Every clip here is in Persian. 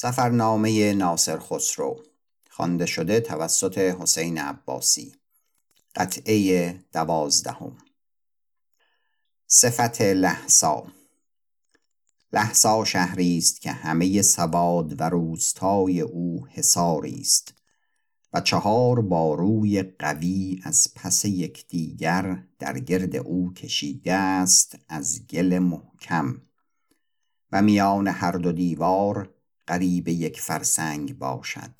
سفرنامه ناصر خسرو خوانده شده توسط حسین عباسی. قطعه دوازدهم. صفت لحسا لحسا شهری است که همه سواد و روستای او حصاری است و چهار باروی قوی از پس یکدیگر در گرد او کشیده است از گل محکم و میان هر دو دیوار قریب یک فرسنگ باشد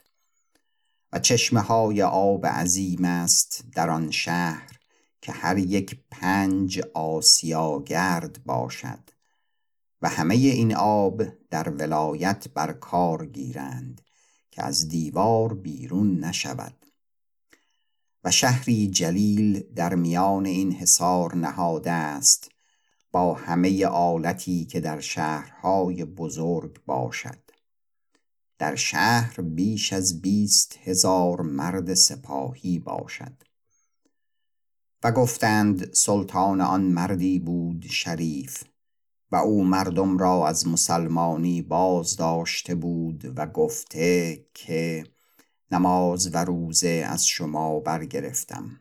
و چشمه های آب عظیم است در آن شهر که هر یک پنج آسیا گرد باشد و همه این آب در ولایت بر کار گیرند که از دیوار بیرون نشود و شهری جلیل در میان این حصار نهاده است با همه آلتی که در شهرهای بزرگ باشد. در شهر بیش از بیست هزار مرد سپاهی باشد. و گفتند سلطان آن مردی بود شریف و او مردم را از مسلمانی باز داشته بود و گفته که نماز و روزه از شما برگرفتم.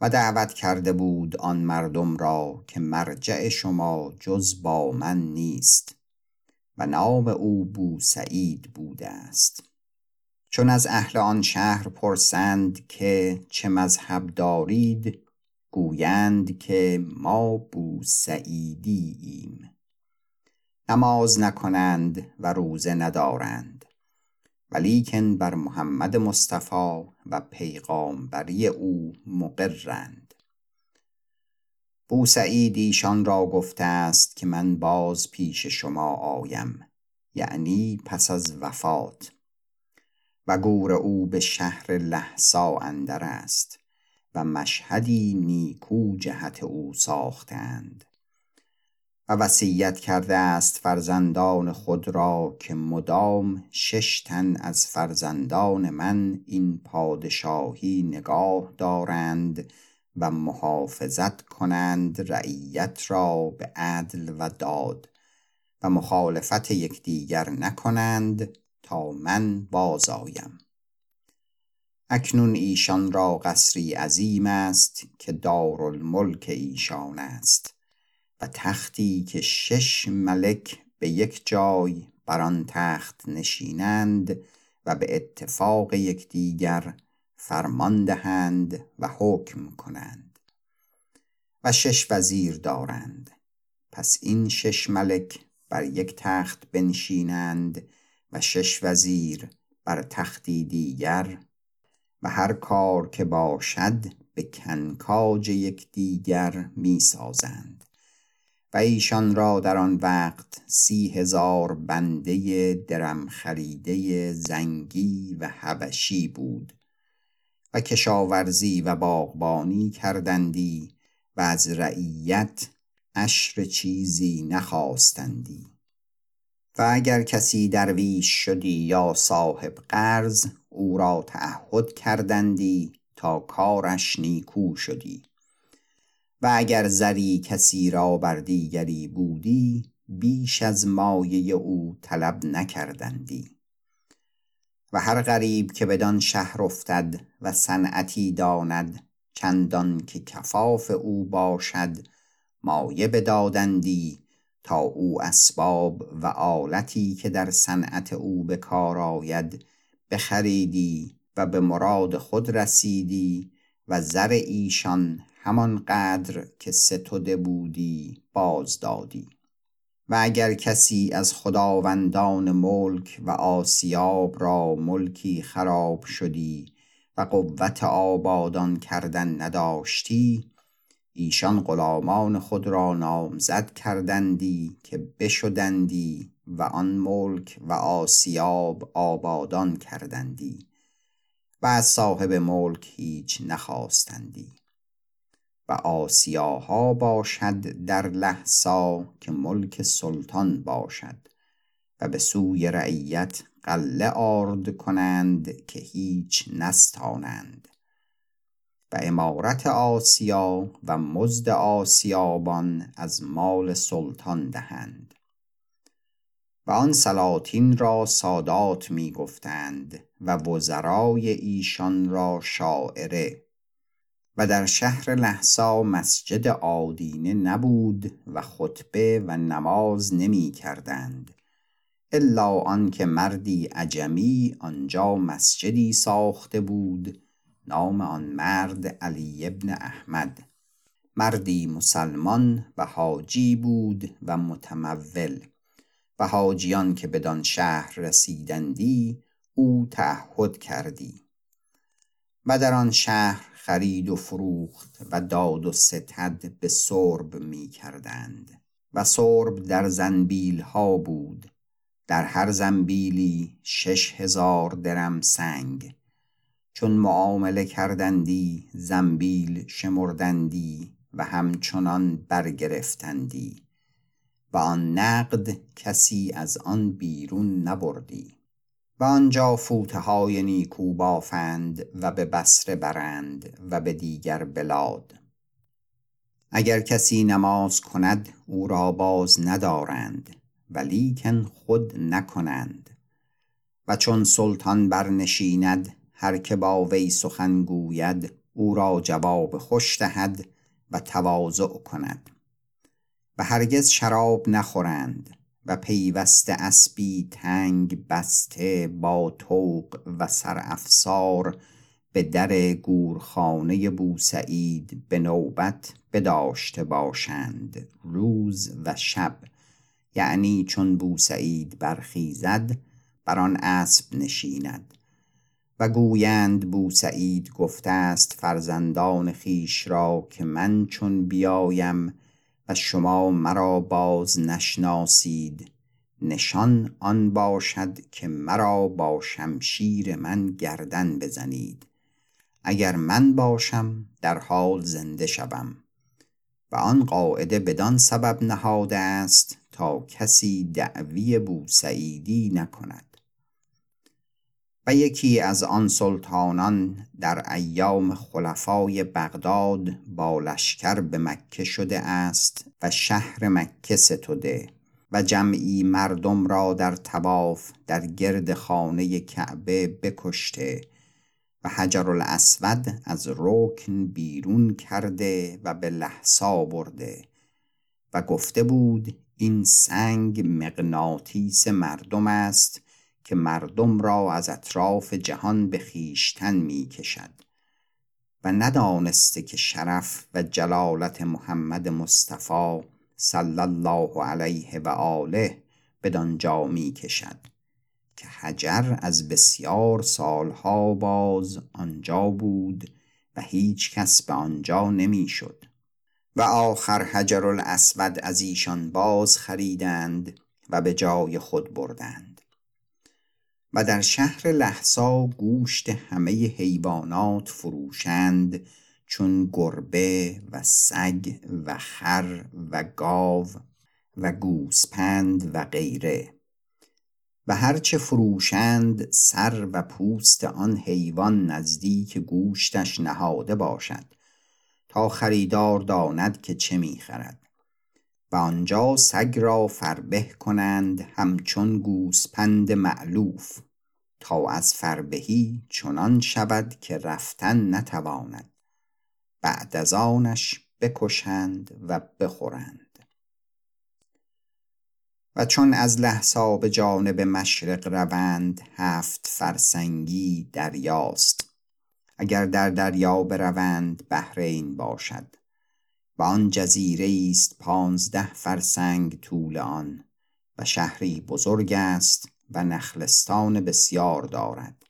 و دعوت کرده بود آن مردم را که مرجع شما جز با من نیست. و نام او بوسعید بوده است. چون از اهل آن شهر پرسند که چه مذهب دارید گویند که ما بوسعیدی ایم نماز نکنند و روزه ندارند. ولیکن بر محمد مصطفی و پیغامبری او مقرند. بوسعید ایشان را گفته است که من باز پیش شما آیم یعنی پس از وفات. و گور او به شهر لحسا اندر است و مشهدی نیکو جهت او ساختند. و وصیت کرده است فرزندان خود را که مدام شش تن از فرزندان من این پادشاهی نگاه دارند و محافظت کنند رعیت را به عدل و داد و مخالفت یکدیگر نکنند تا من بازآیم. اکنون ایشان را قصری عظیم است که دارالملک ایشان است و تختی که شش ملک به یک جای بر آن تخت نشینند و به اتفاق یکدیگر فرمان دهند و حکم کنند و شش وزیر دارند. پس این شش ملک بر یک تخت بنشینند و شش وزیر بر تختی دیگر و هر کار که باشد به کنکاج یکدیگر می سازند و ایشان را در آن وقت سی هزار بنده درم خریده زنگی و حبشی بود. و کشاورزی و باغبانی کردندی و از رعیت عشر چیزی نخواستندی. و اگر کسی درویش شدی یا صاحب قرض او را تعهد کردندی تا کارش نیکو شدی. و اگر زری کسی را بر دیگری بودی بیش از مایه او طلب نکردندی. و هر غریب که بدان شهر افتد و صنعتی داند چندان که کفاف او باشد مایه بدادندی تا او اسباب و آلتی که در صنعت او به کار آید بخریدی و به مراد خود رسیدی و زر ایشان همان قدر که ستوده بودی باز دادی و اگر کسی از خداوندان ملک و آسیاب را ملکی خراب شدی و قوت آبادان کردن نداشتی ایشان غلامان خود را نامزد کردندی که بشدندی و آن ملک و آسیاب آبادان کردندی و از صاحب ملک هیچ نخواستندی. و آسیاها باشد در لحسا که ملک سلطان باشد و به سوی رعیت قله آرد کنند که هیچ نستانند. و امارت آسیا و مزد آسیابان از مال سلطان دهند. و آن سلاطین را سادات می گفتند و وزرای ایشان را شاعره و در شهر لحسا مسجد آدینه نبود و خطبه و نماز نمی کردند. الا آنکه مردی عجمی آنجا مسجدی ساخته بود نام آن مرد علی ابن احمد. مردی مسلمان و حاجی بود و متمول و حاجیان که بدان شهر رسیدندی او تعهد کردی. و در آن شهر خرید و فروخت و داد و ستد به سرب می کردند و سرب در زنبیل ها بود. در هر زنبیلی شش هزار درم سنگ. چون معامله کردندی زنبیل شمردندی و همچنان برگرفتندی و آن نقد کسی از آن بیرون نبردی. و آنجا فوته های نیکو بافند و به بسره برند و به دیگر بلاد. اگر کسی نماز کند او را باز ندارند ولیکن خود نکنند. و چون سلطان برنشیند هر که با وی سخن گوید او را جواب خوش دهد و تواضع کند. و هرگز شراب نخورند. و پیوسته اسبی تنگ بسته با طوق و سرافسار به در گورخانه بوسعید به نوبت بداشته باشند روز و شب. یعنی چون بوسعید برخیزد بر آن اسب نشیند. و گویند بوسعید گفته است فرزندان خیش را که من چون بیایم و شما مرا باز نشناسید. نشان آن باشد که مرا با شمشیر من گردن بزنید. اگر من باشم در حال زنده شوم. و آن قاعده بدان سبب نهاده است تا کسی دعوی بوسعیدی نکند. و یکی از آن سلطانان در ایام خلفای بغداد با لشکر به مکه شده است و شهر مکه ستوده و جمعی مردم را در تواف در گرد خانه کعبه بکشته و حجر الاسود از رکن بیرون کرده و به لحسا برده و گفته بود این سنگ مغناطیس مردم است که مردم را از اطراف جهان به خیشتن می کشد و ندانسته که شرف و جلالت محمد مصطفی صلی الله علیه و آله بدانجا می کشد که حجر از بسیار سالها باز آنجا بود و هیچ کس به آنجا نمی‌شد و آخر حجر الاسود از ایشان باز خریدند و به جای خود بردند. و در شهر لحسا گوشت همه حیوانات فروشند چون گربه و سگ و خر و گاو و گوسپند و غیره. و هرچه فروشند سر و پوست آن حیوان نزدیک گوشتش نهاده باشد تا خریدار داند که چه می‌خرد. و آنجا سگ را فربه کنند همچون گوسپند معلوف. تا از فربهی چنان شود که رفتن نتواند. بعد از آنش بکشند و بخورند. و چون از لحسا به جانب مشرق روند هفت فرسنگی دریاست. اگر در دریا بروند بحرین باشد. و آن جزیره است پانزده فرسنگ طول آن. و شهری بزرگ است و نخلستان بسیار دارد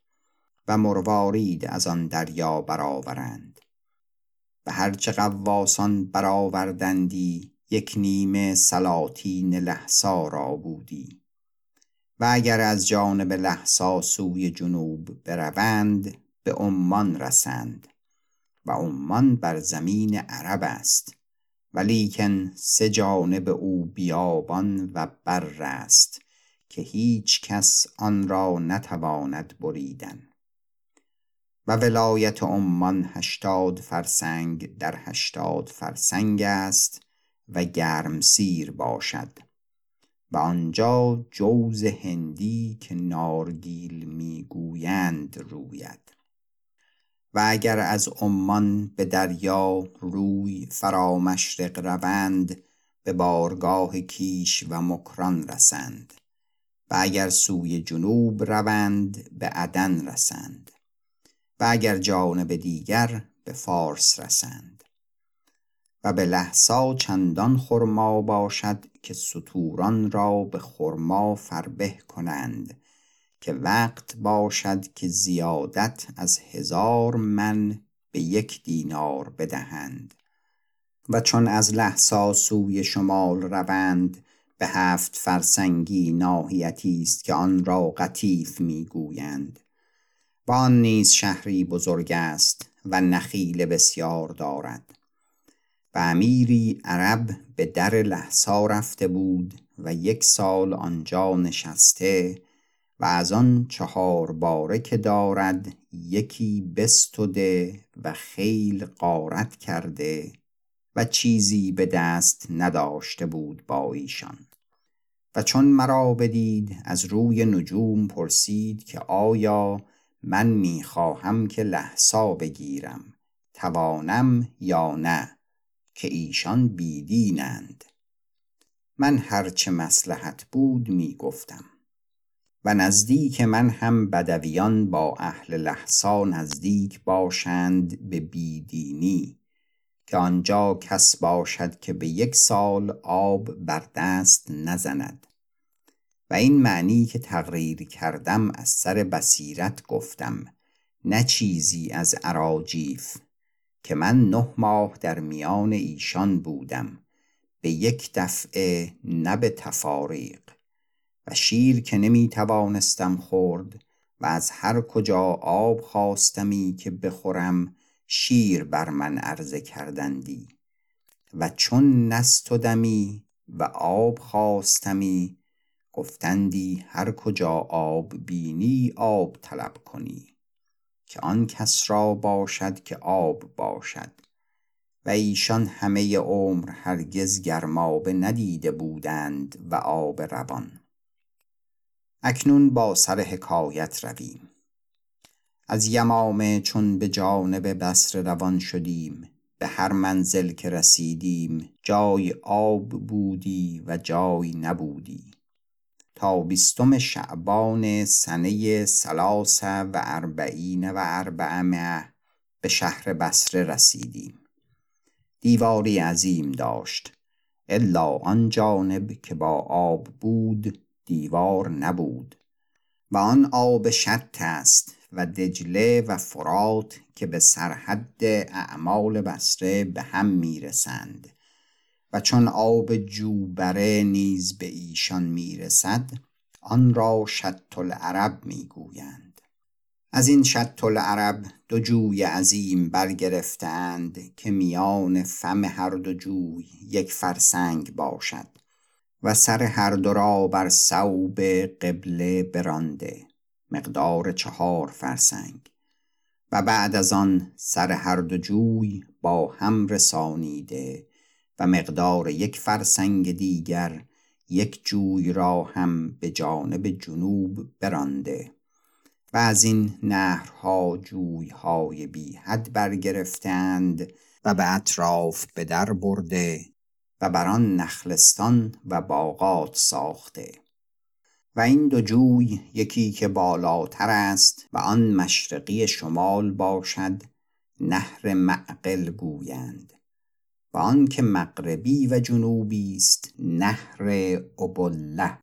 و مروارید از آن دریا برآورند. و هرچه غواصان برآوردندی یک نیمه سلاطین لحسا را بودی. و اگر از جانب لحسا سوی جنوب بروند به عمان رسند. و عمان بر زمین عرب است. ولیکن سه جانب او بیابان و بر است. که هیچ کس آن را نتواند بریدن. و ولایت عمان هشتاد فرسنگ در هشتاد فرسنگ است و گرم سیر باشد. و آنجا جوز هندی که نارگیل می‌گویند روید. و اگر از عمان به دریا روی فرامشرق روند به بارگاه کیش و مکران رسند. و اگر سوی جنوب روند به عدن رسند. و اگر جانب دیگر به فارس رسند. و به لحسا چندان خرما باشد که ستوران را به خرما فربه کنند که وقت باشد که زیادت از هزار من به یک دینار بدهند. و چون از لحسا سوی شمال روند به هفت فرسنگی ناحیتی است که آن را قطیف می‌گویند و آن نیز شهری بزرگ است و نخیل بسیار دارد و امیری عرب به در لحسا رفته بود و یک سال آنجا نشسته و از آن چهار باره که دارد یکی بستده و خیل قارت کرده و چیزی به دست نداشته بود با ایشان. و چون مرا بدید از روی نجوم پرسید که آیا من می‌خواهم که لحسا بگیرم توانم یا نه که ایشان بیدینند. من هرچه مسلحت بود می‌گفتم و نزدیک من هم بدویان با اهل لحسا نزدیک باشند به بیدینی. که آنجا کس باشد که به یک سال آب بر دست نزند. و این معنی که تقریر کردم از سر بصیرت گفتم نه چیزی از عراجیف که من نه ماه در میان ایشان بودم به یک دفعه نه به تفاریق. و شیر که نمی توانستم خورد و از هر کجا آب خواستمی که بخورم شیر بر من عرضه کردندی و چون نستدمی و آب خواستمی گفتندی هر کجا آب بینی آب طلب کنی که آن کس را باشد که آب باشد و ایشان همه عمر هرگز گرمابه ندیده بودند و آب روان. اکنون با سر حکایت رویم. از یمامه چون به جانب بصره روان شدیم به هر منزل که رسیدیم جای آب بودی و جای نبودی. تا بیستم شعبان سنه سلاس و اربعین و اربعمه به شهر بصره رسیدیم. دیواری عظیم داشت الا آن جانب که با آب بود دیوار نبود و آن آب شط است و دجله و فرات که به سرحد اعمال بسره به هم می‌رسند و چون آب جوبره نیز به ایشان می‌رسد آن را شط العرب می‌گویند. از این شط العرب دو جوی عظیم برگرفتند که میان فم هر دو جوی یک فرسنگ باشد و سر هر دو را بر صوب قبله برانده مقدار چهار فرسنگ و بعد از آن سر هر دو جوی با هم رسانیده و مقدار یک فرسنگ دیگر یک جوی را هم به جانب جنوب برانده و از این نهرها جویهای بی حد برگرفتند و به اطراف به در برده و بر آن نخلستان و باغات ساخته. و این دو جوی یکی که بالاتر است و آن مشرقی شمال باشد نهر معقل گویند. و آن که مغربی و جنوبی است نهر ابله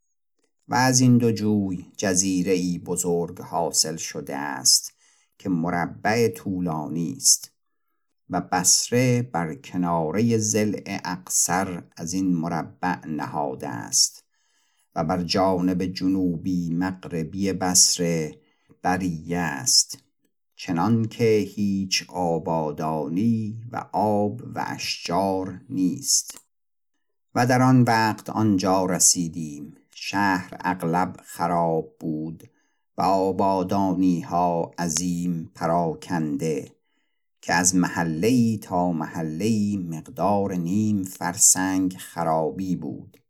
و از این دو جوی جزیره ای بزرگ حاصل شده است که مربع طولانی است و بسره بر کناره زلع اقصر از این مربع نهاده است. و بر جانب جنوبی مغربی بسره بریه است چنان که هیچ آبادانی و آب و اشجار نیست. و در آن وقت آنجا رسیدیم. شهر اغلب خراب بود و آبادانی ها عظیم پراکنده که از محله تا محله مقدار نیم فرسنگ خرابی بود.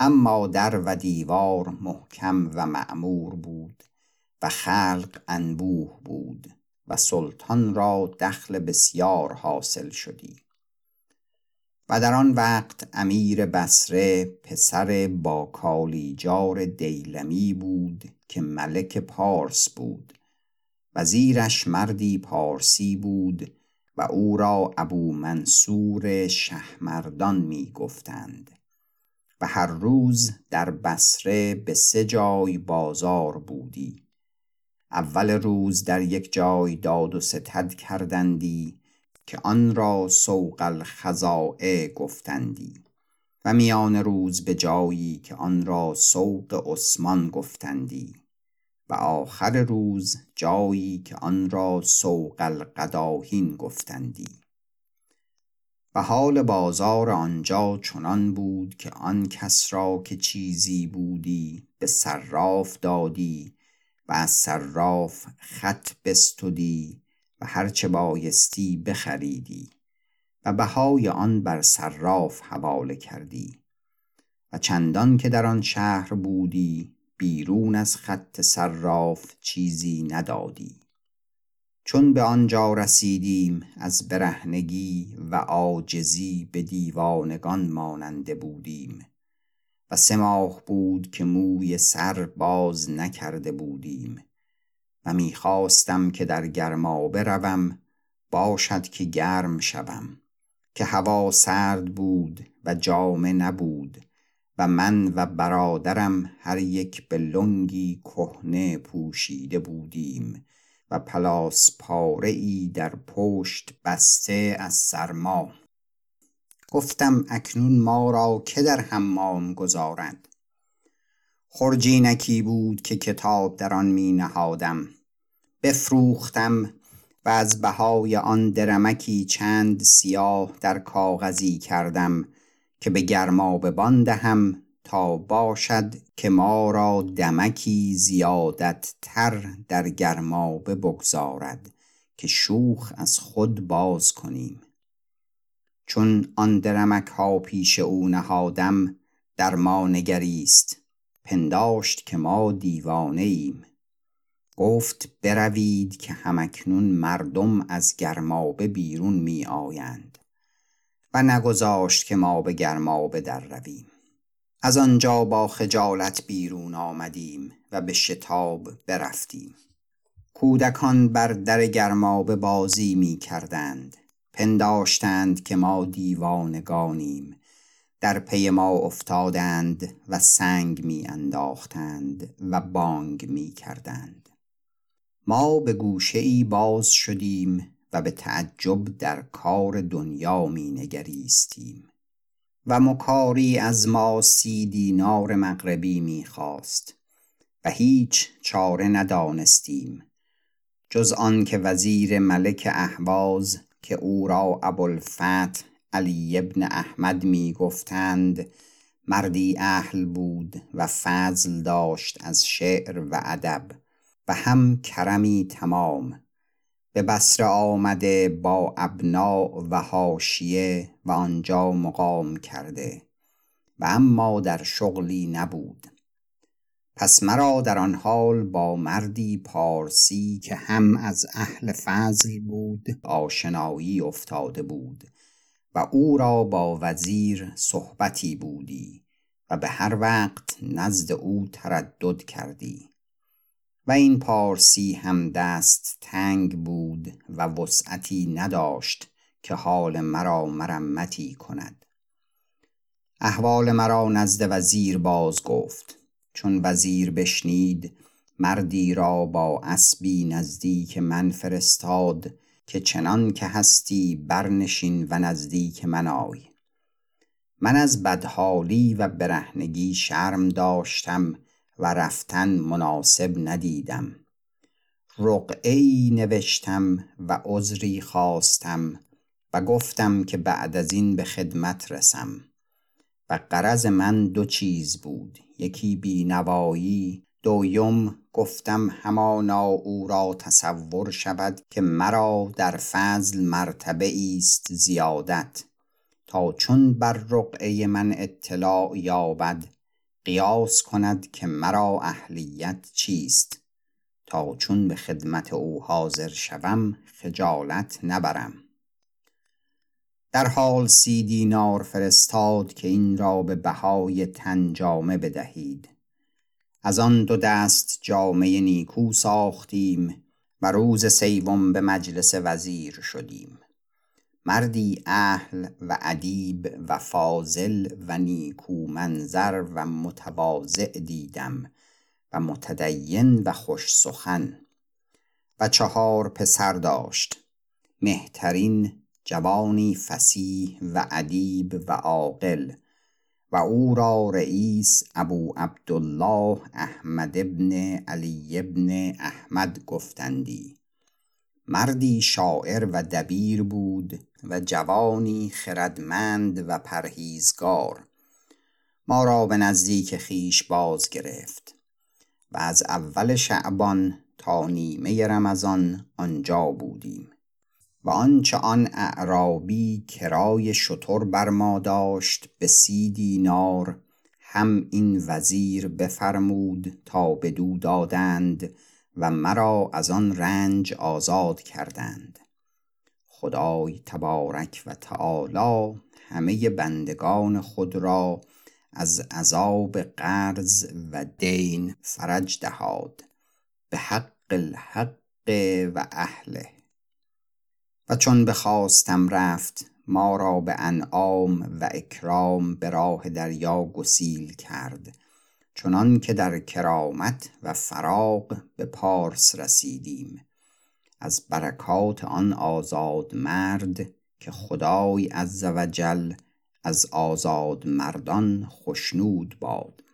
اما در و دیوار محکم و معمور بود و خلق انبوه بود و سلطان را دخل بسیار حاصل شدی. و در آن وقت امیر بسره پسر با کالیجار دیلمی بود که ملک پارس بود وزیرش مردی پارسی بود و او را ابو منصور شهمردان می گفتند هر روز در بسره به سه جای بازار بودی. اول روز در یک جای داد و ستد کردندی که آن را سوق الخزائع گفتندی. و میان روز به جایی که آن را سوق عثمان گفتندی. و آخر روز جایی که آن را سوق القداهین گفتندی. و حال بازار آنجا چنان بود که آن کس را که چیزی بودی به صراف دادی و از صراف خط بستدی و هرچه بایستی بخریدی و بهای آن بر صراف حواله کردی و چندان که در آن شهر بودی بیرون از خط صراف چیزی ندادی. چون به آنجا رسیدیم از برهنگی و عاجزی به دیوانگان ماننده بودیم. و سه ماه بود که موی سر باز نکرده بودیم. و می‌خواستم که در گرما بروم باشد که گرم شوم. که هوا سرد بود و جامه نبود و من و برادرم هر یک به لنگی کهنه پوشیده بودیم. پلاس پاره ای در پشت بسته از سرما گفتم اکنون ما را که در حمام گذارد. خرجینکی بود که کتاب در آن می نهادم. بفروختم و از بهای آن درمکی چند سیاه در کاغذی کردم که به گرما بان دهم تا باشد که ما را دمکی زیادت تر در گرمابه بگذارد که شوخ از خود باز کنیم. چون آن درمک ها پیش او نهادم در ما نگریست. پنداشت که ما دیوانه ایم. گفت بروید که همکنون مردم از گرمابه بیرون می آیند و نگذاشت که ما به گرمابه در رویم. از آنجا با خجالت بیرون آمدیم و به شتاب برفتیم. کودکان بر در گرمابه بازی می کردند. پنداشتند که ما دیوانگانیم. در پی ما افتادند و سنگ می انداختند و بانگ می کردند. ما به گوشه ای باز شدیم و به تعجب در کار دنیا می نگریستیم. و مکاری از ما سی دینار مغربی می خواست و هیچ چاره ندانستیم جز آن که وزیر ملک اهواز که او را ابوالفتح علی ابن احمد می گفتند مردی اهل بود و فضل داشت از شعر و ادب و هم کرمی تمام به بصره آمده با ابنا و حاشیه و آنجا مقام کرده و اما در شغلی نبود. پس مرا در آن حال با مردی پارسی که هم از اهل فضل بود آشنایی افتاده بود و او را با وزیر صحبتی بودی و به هر وقت نزد او تردد کردی. و این پارسی هم دست تنگ بود و وسعتی نداشت که حال مرا مرمتی کند. احوال مرا نزد وزیر باز گفت. چون وزیر بشنید مردی را با اسبی نزدیک من فرستاد که چنان که هستی برنشین و نزدیک من آی. من از بدحالی و برهنگی شرم داشتم و رفتن مناسب ندیدم. رقعی نوشتم و عذری خواستم و گفتم که بعد از این به خدمت رسم. و قرض من دو چیز بود. یکی بینوایی دویم گفتم همانا او را تصور شود که مرا در فضل مرتبه است زیادت. تا چون بر رقعه من اطلاع یابد قیاس کند که مرا اهلیت چیست؟ تا چون به خدمت او حاضر شوم خجالت نبرم. در حال سی دینار فرستاد که این را به بهای تن جامه بدهید. از آن دو دست جامه نیکو ساختیم و روز سیوم به مجلس وزیر شدیم. مردی اهل و ادیب و فاضل و نیکو منظر و متواضع دیدم و متدین و خوش سخن. و چهار پسر داشت مهترین جوانی فسیح و ادیب و عاقل. و او را رئیس ابو عبدالله احمد ابن علی ابن احمد گفتندی. مردی شاعر و دبیر بود و جوانی خردمند و پرهیزگار. ما را به نزدیک خیش باز گرفت و از اول شعبان تا نیمه رمضان آنجا بودیم و آنچه آن اعرابی کرای شتر بر ما داشت به سی دینار هم این وزیر بفرمود تا بدو دادند و مرا از آن رنج آزاد کردند. خدای تبارک و تعالی همه بندگان خود را از عذاب قرض و دین فرج دهاد به حق الحق و اهله. و چون بخواستم رفت ما را به انعام و اکرام به راه دریا گسیل کرد. چنان که در کرامت و فراغ به پارس رسیدیم. از برکات آن آزاد مرد که خدای عز و جل از آزاد مردان خشنود باد.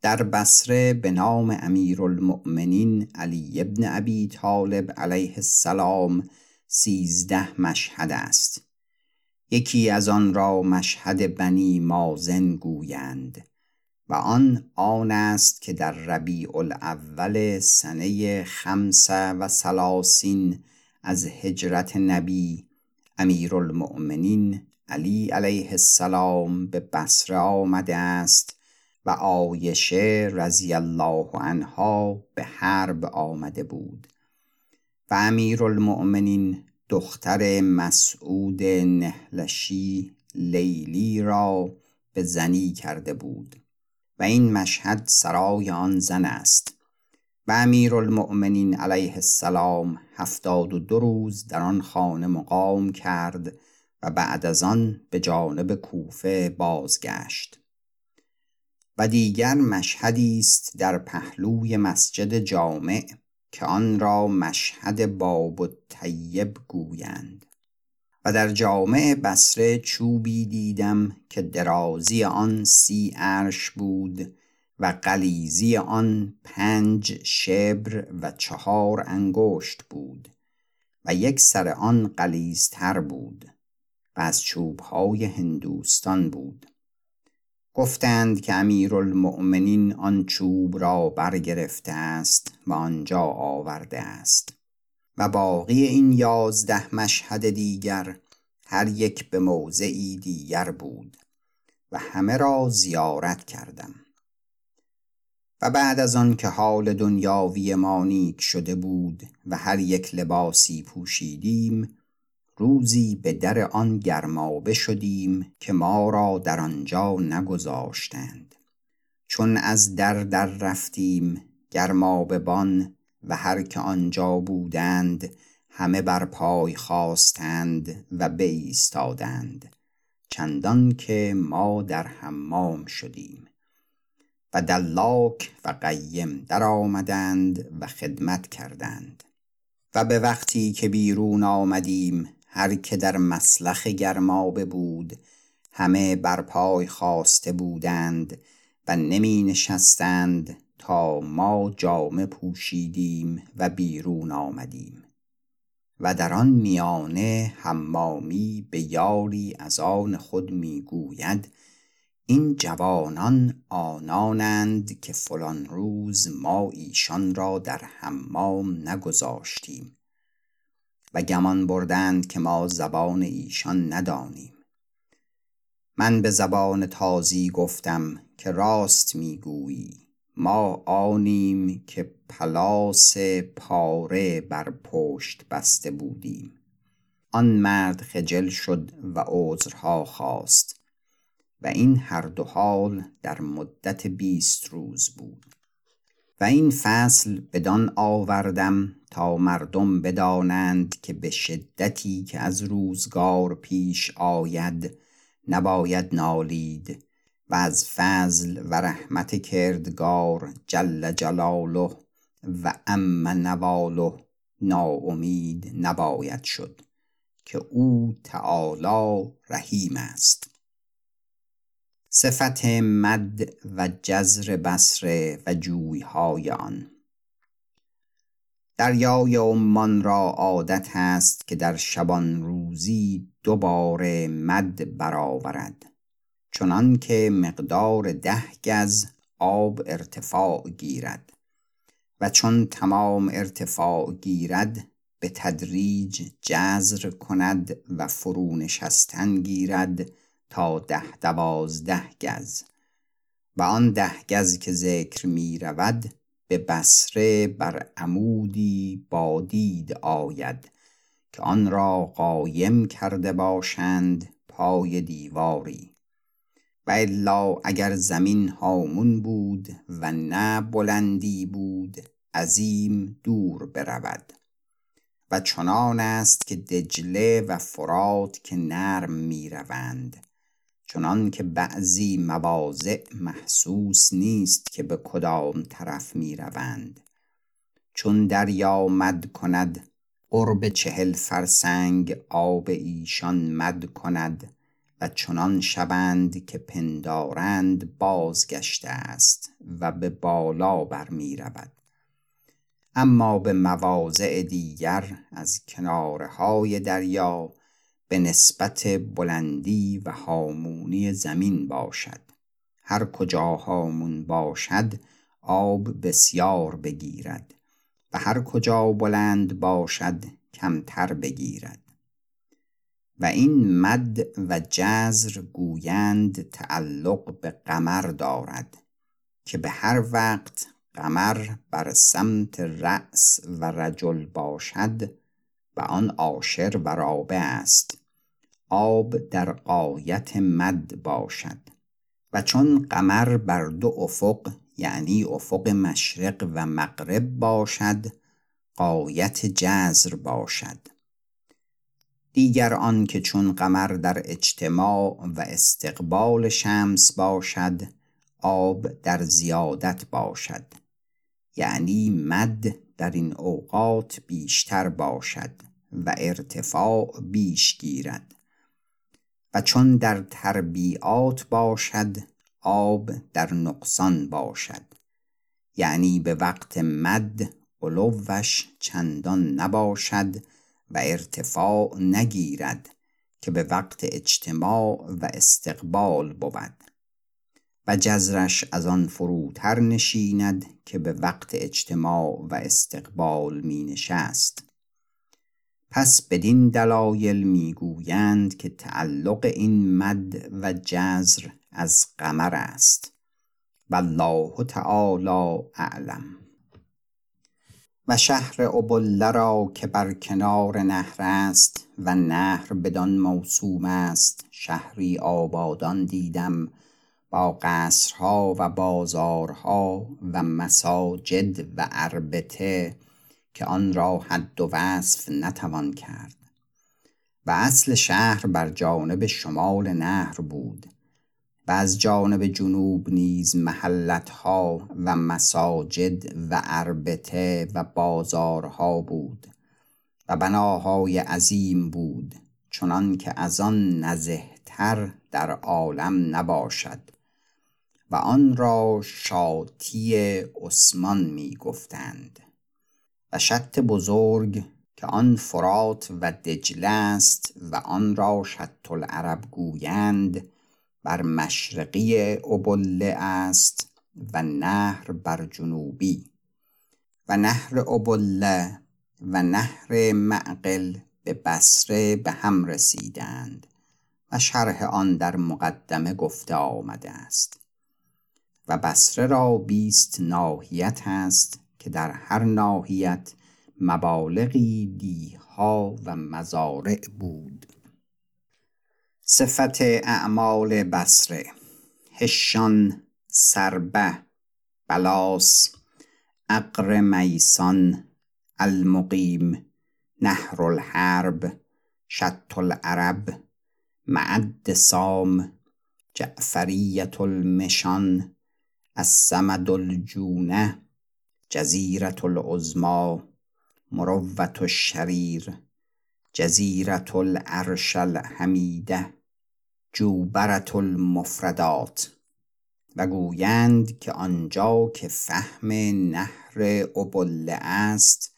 در بصره به نام امیرالمؤمنین علی ابن ابی طالب علیه السلام سیزده مشهد است. یکی از آن را مشهد بنی مازن گویند. و آن آن است که در ربیع الاول سنه خمس و سلاسین از هجرت نبی امیرالمؤمنین علی علیه السلام به بصره آمده است و آیشه رضی الله عنها به حرب آمده بود. و امیرالمؤمنین دختر مسعود نهلشی لیلی را به زنی کرده بود. و این مشهد سرای آن زن است و امیرالمؤمنین علیه السلام هفتاد و دو روز در آن خانه مقام کرد و بعد از آن به جانب کوفه بازگشت. و دیگر مشهدی است در پهلوی مسجد جامع که آن را مشهد باب و طیب گویند. و در جامع بسره چوبی دیدم که درازی آن سی عرش بود و قلیزی آن پنج شبر و چهار انگشت بود و یک سر آن قلیزتر بود و از چوبهای هندوستان بود. گفتند که امیرالمؤمنین آن چوب را برگرفته است و آنجا آورده است. و باقی این یازده مشهد دیگر هر یک به موضعی دیگر بود و همه را زیارت کردم. و بعد از آن که حال دنیاوی ما نیک شده بود و هر یک لباسی پوشیدیم روزی به در آن گرمابه شدیم که ما را در آنجا نگذاشتند. چون از در در رفتیم گرمابه بان و هر که آنجا بودند همه بر پای خواستند و بایستادند چندان که ما در حمام شدیم. و دلاک و قیم در آمدند و خدمت کردند. و به وقتی که بیرون آمدیم هر که در مسلخ گرمابه بود همه بر پای خواسته بودند و نمی نشستند تا ما جامه پوشیدیم و بیرون آمدیم. و در آن میانه حمامی به یاری از آن خود می‌گوید این جوانان آنانند که فلان روز ما ایشان را در حمام نگذاشتیم و گمان بردند که ما زبان ایشان ندانیم. من به زبان تازی گفتم که راست می‌گویی. ما آنیم که پلاس پاره بر پشت بسته بودیم. آن مرد خجل شد و عذرها خواست و این هر دو حال در مدت بیست روز بود. و این فصل بدان آوردم تا مردم بدانند که به شدتی که از روزگار پیش آید نباید نالید. و از فضل و رحمت کردگار جل جلاله و ام نواله ناامید نباید شد که او تعالی رحیم است. صفت مد و جزر بسره و جویهای آن. دریای عمان را عادت است که در شبان روزی دوباره مد برآورد. چنان که مقدار ده گز آب ارتفاع گیرد و چون تمام ارتفاع گیرد به تدریج جزر کند و فرو نشستن گیرد تا ده دوازده گز و آن ده گز که ذکر می رود به بسره بر عمودی بادید آید که آن را قایم کرده باشند پای دیواری. و الا اگر زمین هامون بود و نه بلندی بود عظیم دور برود. و چنان است که دجله و فرات که نرم می روند چنان که بعضی مواضع محسوس نیست که به کدام طرف می روند چون دریا مد کند قرب چهل فرسنگ آب ایشان مد کند. و چنان شوند که پندارند بازگشته است و به بالا برمی رود اما به مواضع دیگر از کناره های دریا به نسبت بلندی و هامونی زمین باشد. هر کجا هامون باشد آب بسیار بگیرد و هر کجا بلند باشد کمتر بگیرد. و این مد و جزر گویند تعلق به قمر دارد که به هر وقت قمر بر سمت رأس و رجل باشد و آن عاشر و رابع است آب در قایت مد باشد و چون قمر بر دو افق یعنی افق مشرق و مغرب باشد قایت جزر باشد. دیگر آن که چون قمر در اجتماع و استقبال شمس باشد آب در زیادت باشد. یعنی مد در این اوقات بیشتر باشد و ارتفاع بیش گیرد. و چون در تربیعات باشد آب در نقصان باشد. یعنی به وقت مد علوش چندان نباشد و ارتفاع نگیرد که به وقت اجتماع و استقبال بود و جزرش از آن فروتر نشیند که به وقت اجتماع و استقبال می نشست. پس بدین دلایل می‌گویند که تعلق این مد و جزر از قمر است. والله تعالی اعلم. و شهر ابله را که بر کنار نهر است و نهر بدان موسوم است شهری آبادان دیدم با قصرها و بازارها و مساجد و اربته که آن را حد و وصف نتوان کرد و اصل شهر بر جانب شمال نهر بود و از جانب جنوب نیز محلتها و مساجد و اربته و بازارها بود و بناهای عظیم بود چنان که از آن نزهتر در عالم نباشد و آن را شاطی عثمان می گفتند و شط بزرگ که آن فرات و دجله است و آن را شط العرب گویند بر مشرقی ابله است و نهر بر جنوبی و نهر ابله و نهر معقل به بسره به هم رسیدند و شرح آن در مقدمه گفته آمده است و بصره را بیست ناحیت است که در هر ناحیت مبالغی دیها و مزارع بود صفت اعمال بصره. هشان سربه بلاس اقر میسان المقیم نهر الحرب شط العرب معد سام جعفریت المشان السمد الجونه جزیرة العظما مروة الشریر. جزیرة العرش الحمیده جوبرة المفردات. و گویند که آنجا که فهم نهر ابله است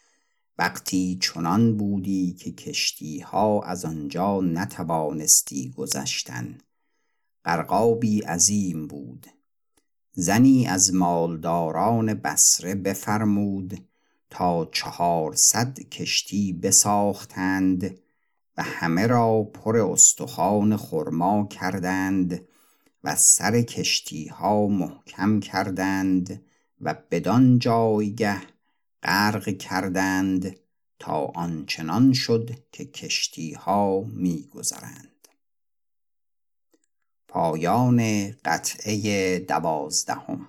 وقتی چنان بودی که کشتیها از آنجا نتوانستی گذشتن. غرقابی عظیم بود. زنی از مالداران بصره بفرمود تا چهارصد کشتی بساختند و همه را پر استخوان خرما کردند و سر کشتیها محکم کردند و بدان جایگه غرق کردند تا آنچنان شد که کشتیها میگذرند. پایان قطعه دوازدهم.